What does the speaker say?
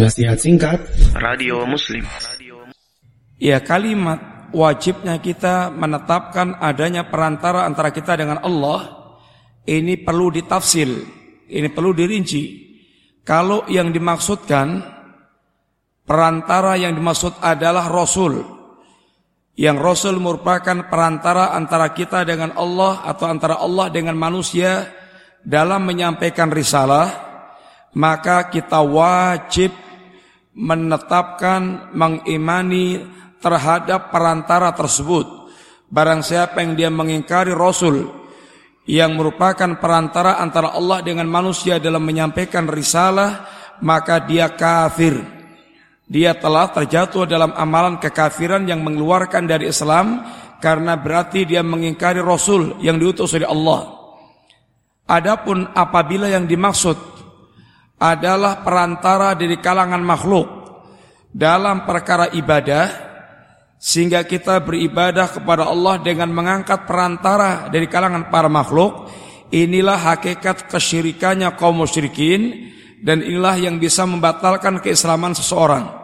Nasihat singkat. Radio Muslim. Ya kalimat wajibnya kita menetapkan adanya perantara antara kita dengan Allah Ini perlu ditafsil Ini perlu dirinci. Kalau yang dimaksudkan Perantara yang dimaksud adalah Rasul Yang Rasul merupakan perantara antara kita dengan Allah Atau antara Allah dengan manusia Dalam menyampaikan risalah maka kita wajib menetapkan mengimani terhadap perantara tersebut. Barang siapa yang dia mengingkari Rasul yang merupakan perantara antara Allah dengan manusia dalam menyampaikan risalah, maka dia kafir. Dia telah terjatuh dalam amalan kekafiran yang mengeluarkan dari Islam karena berarti dia mengingkari Rasul yang diutus oleh Allah. Adapun apabila yang dimaksud adalah perantara dari kalangan makhluk dalam perkara ibadah sehingga kita beribadah kepada Allah dengan mengangkat perantara dari kalangan para makhluk. Inilah hakikat kesyirikannya kaum musyrikin dan inilah yang bisa membatalkan keislaman seseorang